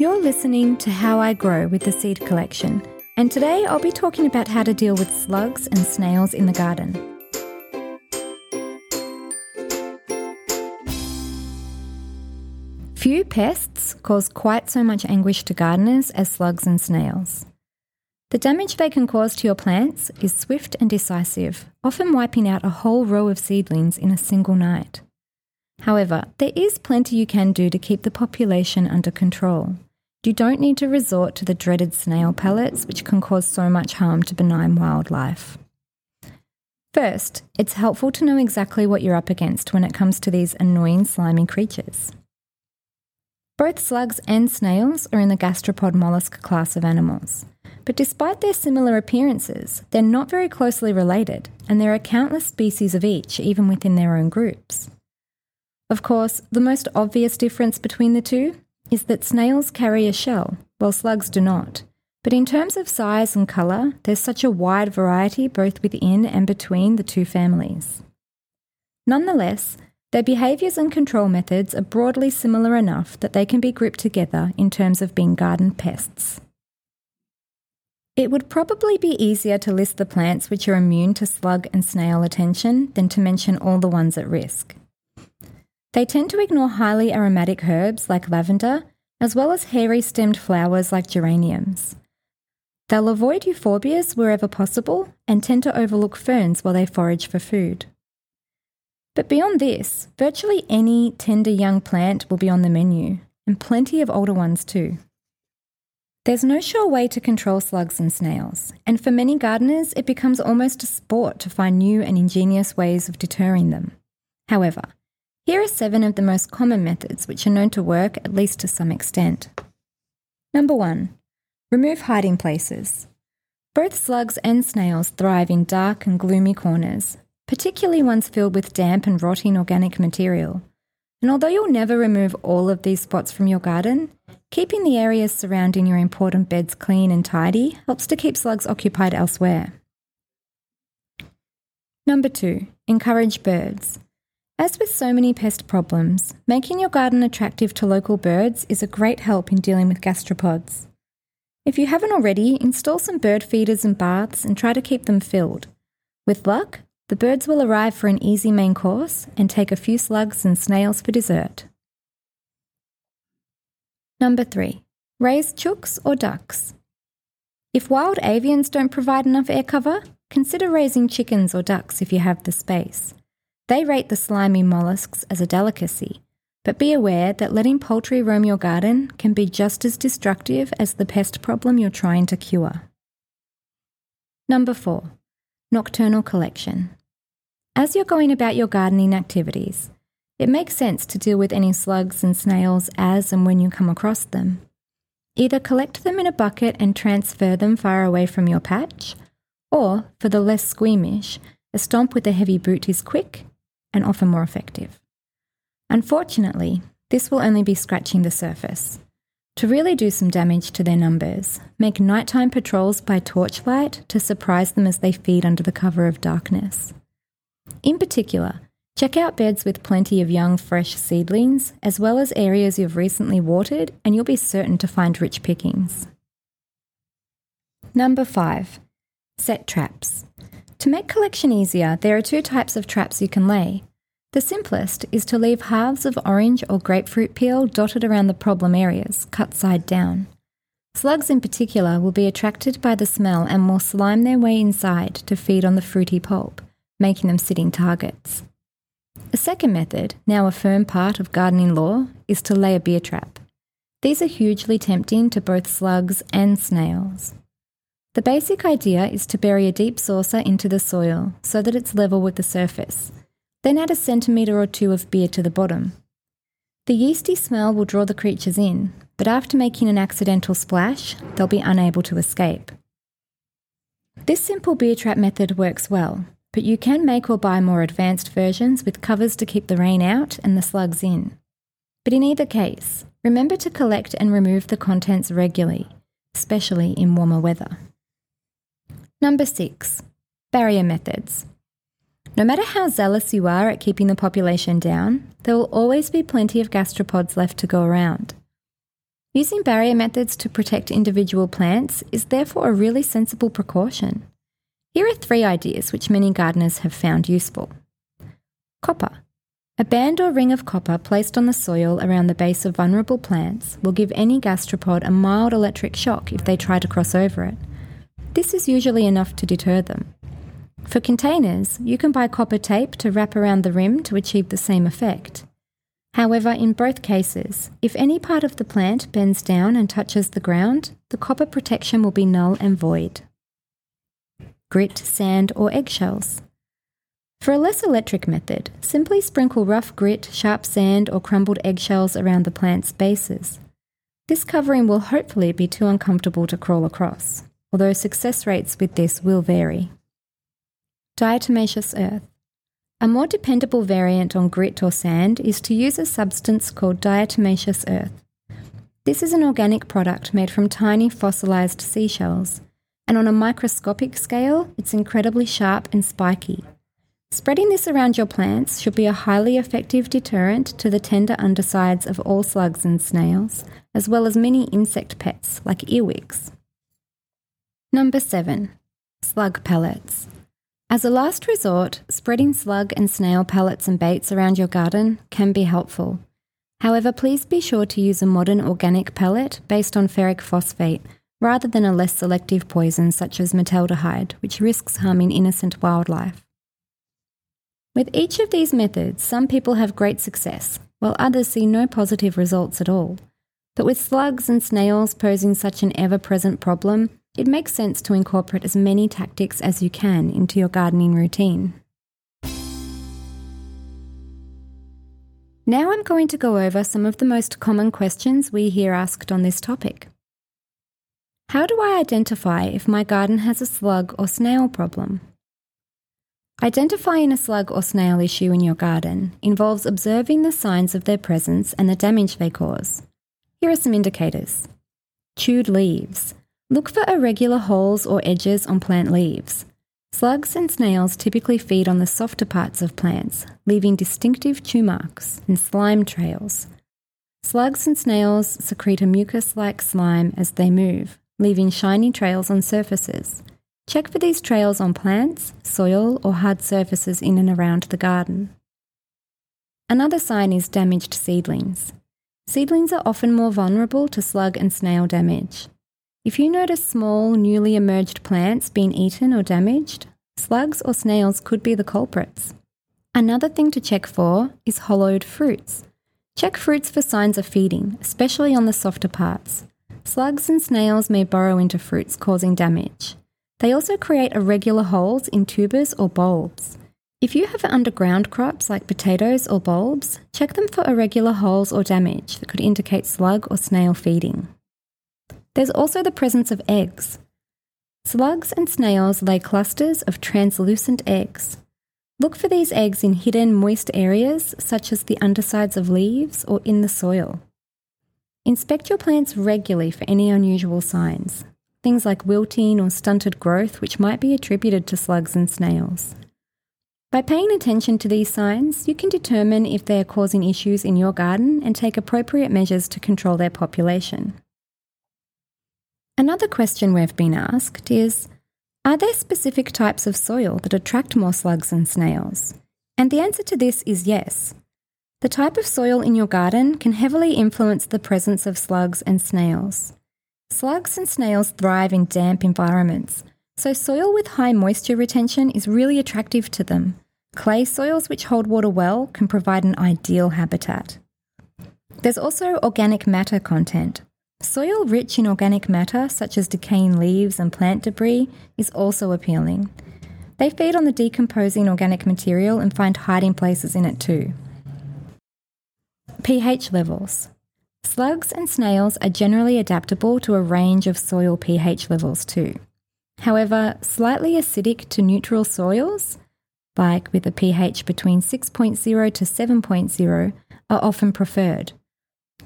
You're listening to How I Grow with the Seed Collection, and today I'll be talking about how to deal with slugs and snails in the garden. Few pests cause quite so much anguish to gardeners as slugs and snails. The damage they can cause to your plants is swift and decisive, often wiping out a whole row of seedlings in a single night. However, there is plenty you can do to keep the population under control. You don't need to resort to the dreaded snail pellets, which can cause so much harm to benign wildlife. First, it's helpful to know exactly what you're up against when it comes to these annoying slimy creatures. Both slugs and snails are in the gastropod mollusk class of animals. But despite their similar appearances, they're not very closely related, and there are countless species of each, even within their own groups. Of course, the most obvious difference between the two is that snails carry a shell, while slugs do not. But in terms of size and colour, there's such a wide variety both within and between the two families. Nonetheless, their behaviours and control methods are broadly similar enough that they can be grouped together in terms of being garden pests. It would probably be easier to list the plants which are immune to slug and snail attention than to mention all the ones at risk. They tend to ignore highly aromatic herbs like lavender, as well as hairy stemmed flowers like geraniums. They'll avoid euphorbias wherever possible and tend to overlook ferns while they forage for food. But beyond this, virtually any tender young plant will be on the menu, and plenty of older ones too. There's no sure way to control slugs and snails, and for many gardeners, it becomes almost a sport to find new and ingenious ways of deterring them. However, here are seven of the most common methods which are known to work at least to some extent. Number one, remove hiding places. Both slugs and snails thrive in dark and gloomy corners, particularly ones filled with damp and rotting organic material. And although you'll never remove all of these spots from your garden, keeping the areas surrounding your important beds clean and tidy helps to keep slugs occupied elsewhere. Number two, encourage birds. As with so many pest problems, making your garden attractive to local birds is a great help in dealing with gastropods. If you haven't already, install some bird feeders and baths and try to keep them filled. With luck, the birds will arrive for an easy main course and take a few slugs and snails for dessert. Number 3. Raise chooks or ducks. If wild avians don't provide enough air cover, consider raising chickens or ducks if you have the space. They rate the slimy mollusks as a delicacy, but be aware that letting poultry roam your garden can be just as destructive as the pest problem you're trying to cure. Number 4. Nocturnal collection. As you're going about your gardening activities, it makes sense to deal with any slugs and snails as and when you come across them. Either collect them in a bucket and transfer them far away from your patch, or, for the less squeamish, a stomp with a heavy boot is quick and often more effective. Unfortunately, this will only be scratching the surface. To really do some damage to their numbers, make nighttime patrols by torchlight to surprise them as they feed under the cover of darkness. In particular, check out beds with plenty of young, fresh seedlings, as well as areas you've recently watered, and you'll be certain to find rich pickings. Number 5. Set traps. To make collection easier, there are two types of traps you can lay. The simplest is to leave halves of orange or grapefruit peel dotted around the problem areas, cut side down. Slugs in particular will be attracted by the smell and will slime their way inside to feed on the fruity pulp, making them sitting targets. A second method, now a firm part of gardening lore, is to lay a beer trap. These are hugely tempting to both slugs and snails. The basic idea is to bury a deep saucer into the soil so that it's level with the surface. Then add a centimetre or two of beer to the bottom. The yeasty smell will draw the creatures in, but after making an accidental splash, they'll be unable to escape. This simple beer trap method works well, but you can make or buy more advanced versions with covers to keep the rain out and the slugs in. But in either case, remember to collect and remove the contents regularly, especially in warmer weather. Number six, barrier methods. No matter how zealous you are at keeping the population down, there will always be plenty of gastropods left to go around. Using barrier methods to protect individual plants is therefore a really sensible precaution. Here are three ideas which many gardeners have found useful. Copper. A band or ring of copper placed on the soil around the base of vulnerable plants will give any gastropod a mild electric shock if they try to cross over it. This is usually enough to deter them. For containers, you can buy copper tape to wrap around the rim to achieve the same effect. However, in both cases, if any part of the plant bends down and touches the ground, the copper protection will be null and void. Grit, sand, or eggshells. For a less electric method, simply sprinkle rough grit, sharp sand, or crumbled eggshells around the plant's bases. This covering will hopefully be too uncomfortable to crawl across, although success rates with this will vary. Diatomaceous earth. A more dependable variant on grit or sand is to use a substance called diatomaceous earth. This is an organic product made from tiny fossilized seashells, and on a microscopic scale, it's incredibly sharp and spiky, Spreading this around your plants should be a highly effective deterrent to the tender undersides of all slugs and snails, as well as many insect pets like earwigs. Number 7. Slug pellets. As a last resort, spreading slug and snail pellets and baits around your garden can be helpful. However, please be sure to use a modern organic pellet based on ferric phosphate rather than a less selective poison such as metaldehyde, which risks harming innocent wildlife. With each of these methods, some people have great success, while others see no positive results at all. But with slugs and snails posing such an ever present problem, it makes sense to incorporate as many tactics as you can into your gardening routine. Now I'm going to go over some of the most common questions we hear asked on this topic. How do I identify if my garden has a slug or snail problem? Identifying a slug or snail issue in your garden involves observing the signs of their presence and the damage they cause. Here are some indicators. Chewed leaves. Look for irregular holes or edges on plant leaves. Slugs and snails typically feed on the softer parts of plants, leaving distinctive chew marks and slime trails. Slugs and snails secrete a mucus like slime as they move, leaving shiny trails on surfaces. Check for these trails on plants, soil, or hard surfaces in and around the garden. Another sign is damaged seedlings. Seedlings are often more vulnerable to slug and snail damage. If you notice small, newly emerged plants being eaten or damaged, slugs or snails could be the culprits. Another thing to check for is hollowed fruits. Check fruits for signs of feeding, especially on the softer parts. Slugs and snails may burrow into fruits, causing damage. They also create irregular holes in tubers or bulbs. If you have underground crops like potatoes or bulbs, check them for irregular holes or damage that could indicate slug or snail feeding. There's also the presence of eggs. Slugs and snails lay clusters of translucent eggs. Look for these eggs in hidden moist areas such as the undersides of leaves or in the soil. Inspect your plants regularly for any unusual signs things like wilting or stunted growth, which might be attributed to slugs and snails. By paying attention to these signs, you can determine if they are causing issues in your garden and take appropriate measures to control their population. Another question we've been asked is Are there specific types of soil that attract more slugs and snails? And the answer to this is yes. The type of soil in your garden can heavily influence the presence of slugs and snails. Slugs and snails thrive in damp environments, so soil with high moisture retention is really attractive to them. Clay soils which hold water well can provide an ideal habitat. There's also organic matter content. Soil rich in organic matter, such as decaying leaves and plant debris, is also appealing. They feed on the decomposing organic material and find hiding places in it too. pH levels. Slugs and snails are generally adaptable to a range of soil pH levels too. However, slightly acidic to neutral soils, like with a pH between 6.0 to 7.0, are often preferred.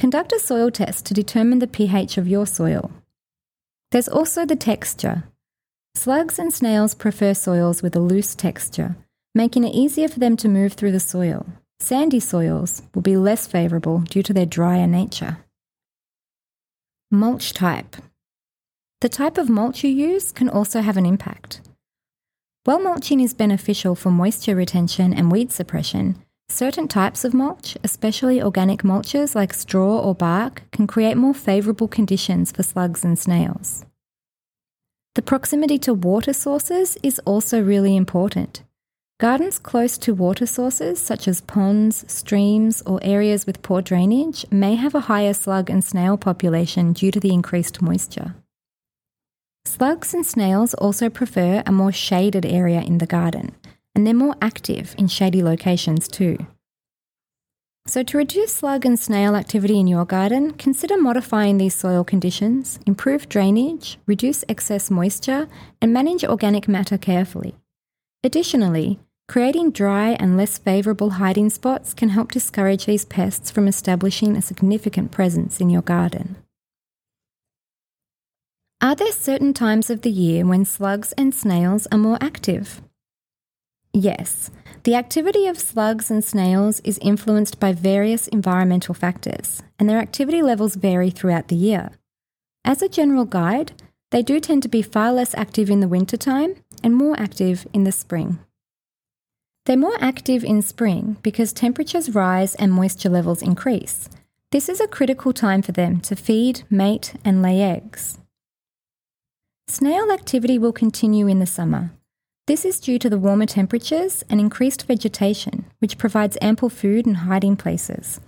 Conduct a soil test to determine the pH of your soil. There's also the texture. Slugs and snails prefer soils with a loose texture, making it easier for them to move through the soil. Sandy soils will be less favourable due to their drier nature. Mulch type. The type of mulch you use can also have an impact. While mulching is beneficial for moisture retention and weed suppression, certain types of mulch, especially organic mulches like straw or bark, can create more favourable conditions for slugs and snails. The proximity to water sources is also really important. Gardens close to water sources, such as ponds, streams, or areas with poor drainage, may have a higher slug and snail population due to the increased moisture. Slugs and snails also prefer a more shaded area in the garden, and they're more active in shady locations too. So, to reduce slug and snail activity in your garden, consider modifying these soil conditions, improve drainage, reduce excess moisture, and manage organic matter carefully. Additionally, Creating dry and less favourable hiding spots can help discourage these pests from establishing a significant presence in your garden. Are there certain times of the year when slugs and snails are more active? Yes, the activity of slugs and snails is influenced by various environmental factors, and their activity levels vary throughout the year. As a general guide, they do tend to be far less active in the wintertime and more active in the spring. They're more active in spring because temperatures rise and moisture levels increase. This is a critical time for them to feed, mate, and lay eggs. Snail activity will continue in the summer. This is due to the warmer temperatures and increased vegetation, which provides ample food and hiding places.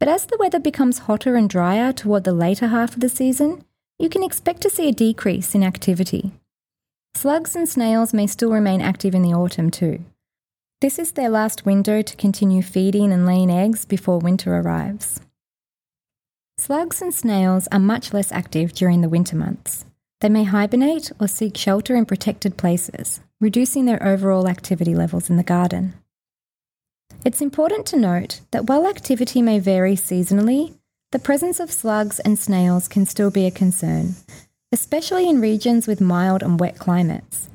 But as the weather becomes hotter and drier toward the later half of the season, you can expect to see a decrease in activity. Slugs and snails may still remain active in the autumn too. This is their last window to continue feeding and laying eggs before winter arrives. Slugs and snails are much less active during the winter months. They may hibernate or seek shelter in protected places, reducing their overall activity levels in the garden. It's important to note that while activity may vary seasonally, the presence of slugs and snails can still be a concern, especially in regions with mild and wet climates.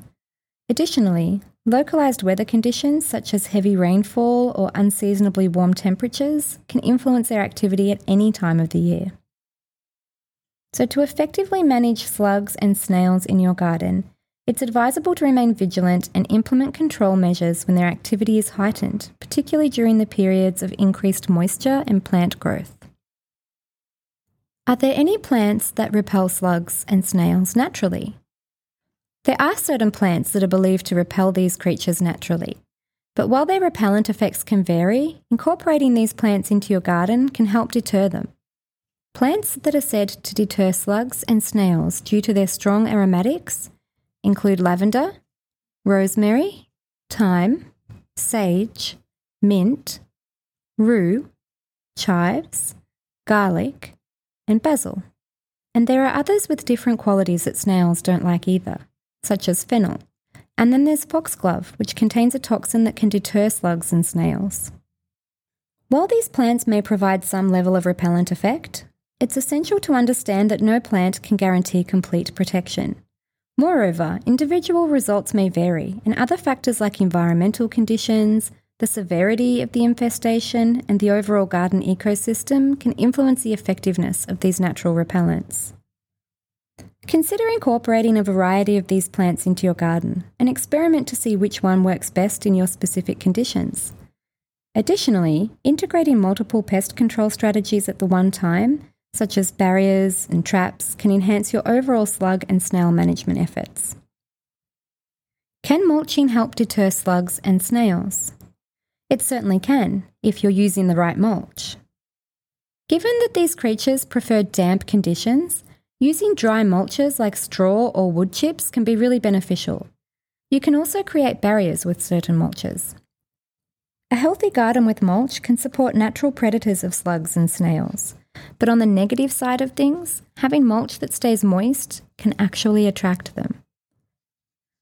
Additionally, Localised weather conditions, such as heavy rainfall or unseasonably warm temperatures, can influence their activity at any time of the year. So, to effectively manage slugs and snails in your garden, it's advisable to remain vigilant and implement control measures when their activity is heightened, particularly during the periods of increased moisture and plant growth. Are there any plants that repel slugs and snails naturally? There are certain plants that are believed to repel these creatures naturally. But while their repellent effects can vary, incorporating these plants into your garden can help deter them. Plants that are said to deter slugs and snails due to their strong aromatics include lavender, rosemary, thyme, sage, mint, rue, chives, garlic, and basil. And there are others with different qualities that snails don't like either such as fennel. And then there's foxglove, which contains a toxin that can deter slugs and snails. While these plants may provide some level of repellent effect, it's essential to understand that no plant can guarantee complete protection. Moreover, individual results may vary, and other factors like environmental conditions, the severity of the infestation, and the overall garden ecosystem can influence the effectiveness of these natural repellents. Consider incorporating a variety of these plants into your garden and experiment to see which one works best in your specific conditions. Additionally, integrating multiple pest control strategies at the one time, such as barriers and traps, can enhance your overall slug and snail management efforts. Can mulching help deter slugs and snails? It certainly can, if you're using the right mulch. Given that these creatures prefer damp conditions, Using dry mulches like straw or wood chips can be really beneficial. You can also create barriers with certain mulches. A healthy garden with mulch can support natural predators of slugs and snails. But on the negative side of things, having mulch that stays moist can actually attract them.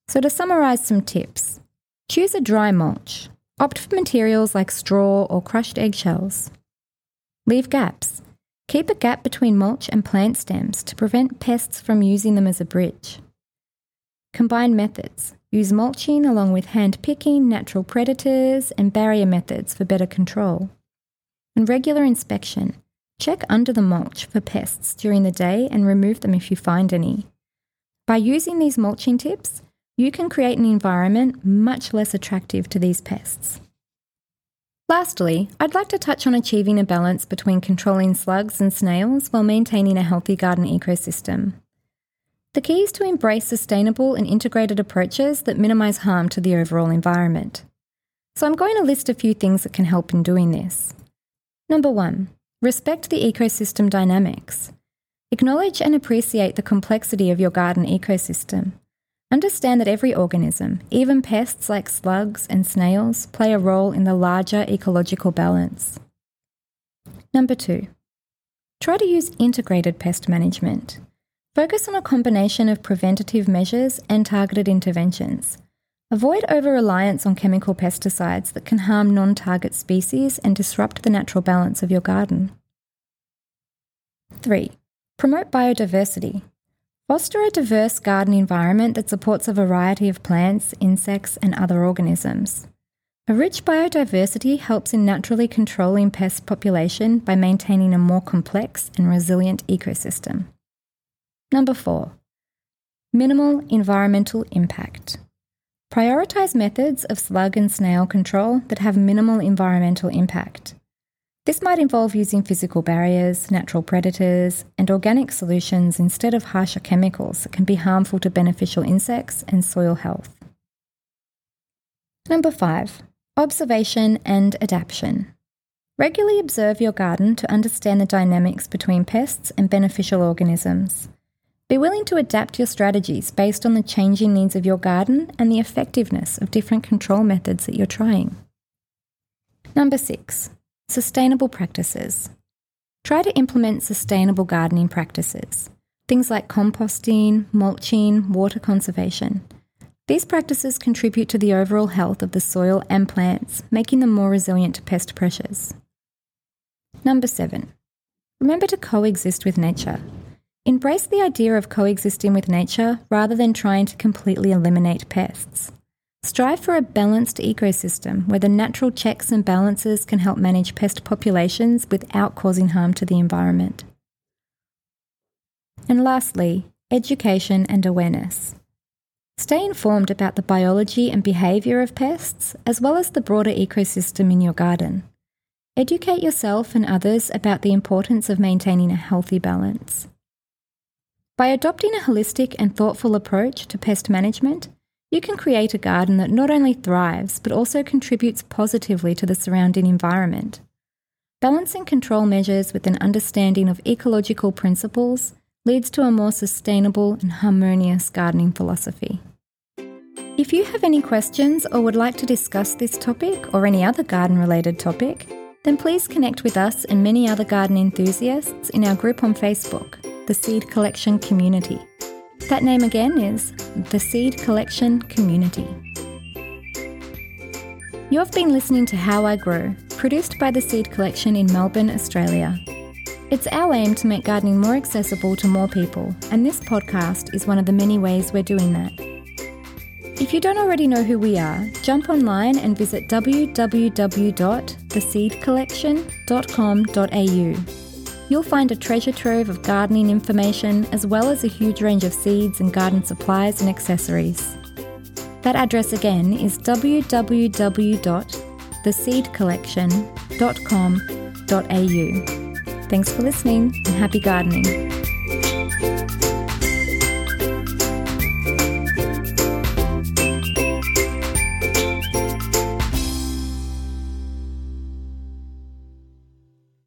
So, to summarise some tips choose a dry mulch. Opt for materials like straw or crushed eggshells. Leave gaps. Keep a gap between mulch and plant stems to prevent pests from using them as a bridge. Combine methods. Use mulching along with hand picking, natural predators, and barrier methods for better control. And regular inspection. Check under the mulch for pests during the day and remove them if you find any. By using these mulching tips, you can create an environment much less attractive to these pests. Lastly, I'd like to touch on achieving a balance between controlling slugs and snails while maintaining a healthy garden ecosystem. The key is to embrace sustainable and integrated approaches that minimise harm to the overall environment. So I'm going to list a few things that can help in doing this. Number one, respect the ecosystem dynamics. Acknowledge and appreciate the complexity of your garden ecosystem. Understand that every organism, even pests like slugs and snails, play a role in the larger ecological balance. Number two, try to use integrated pest management. Focus on a combination of preventative measures and targeted interventions. Avoid over reliance on chemical pesticides that can harm non target species and disrupt the natural balance of your garden. 3. Promote biodiversity. Foster a diverse garden environment that supports a variety of plants, insects, and other organisms. A rich biodiversity helps in naturally controlling pest population by maintaining a more complex and resilient ecosystem. Number four, minimal environmental impact. Prioritise methods of slug and snail control that have minimal environmental impact. This might involve using physical barriers, natural predators, and organic solutions instead of harsher chemicals that can be harmful to beneficial insects and soil health. Number five, observation and adaptation. Regularly observe your garden to understand the dynamics between pests and beneficial organisms. Be willing to adapt your strategies based on the changing needs of your garden and the effectiveness of different control methods that you're trying. Number six, Sustainable practices. Try to implement sustainable gardening practices, things like composting, mulching, water conservation. These practices contribute to the overall health of the soil and plants, making them more resilient to pest pressures. Number seven, remember to coexist with nature. Embrace the idea of coexisting with nature rather than trying to completely eliminate pests. Strive for a balanced ecosystem where the natural checks and balances can help manage pest populations without causing harm to the environment. And lastly, education and awareness. Stay informed about the biology and behaviour of pests, as well as the broader ecosystem in your garden. Educate yourself and others about the importance of maintaining a healthy balance. By adopting a holistic and thoughtful approach to pest management, you can create a garden that not only thrives but also contributes positively to the surrounding environment. Balancing control measures with an understanding of ecological principles leads to a more sustainable and harmonious gardening philosophy. If you have any questions or would like to discuss this topic or any other garden related topic, then please connect with us and many other garden enthusiasts in our group on Facebook, the Seed Collection Community. That name again is the Seed Collection Community. You have been listening to How I Grow, produced by the Seed Collection in Melbourne, Australia. It's our aim to make gardening more accessible to more people, and this podcast is one of the many ways we're doing that. If you don't already know who we are, jump online and visit www.theseedcollection.com.au You'll find a treasure trove of gardening information as well as a huge range of seeds and garden supplies and accessories. That address again is www.theseedcollection.com.au. Thanks for listening and happy gardening.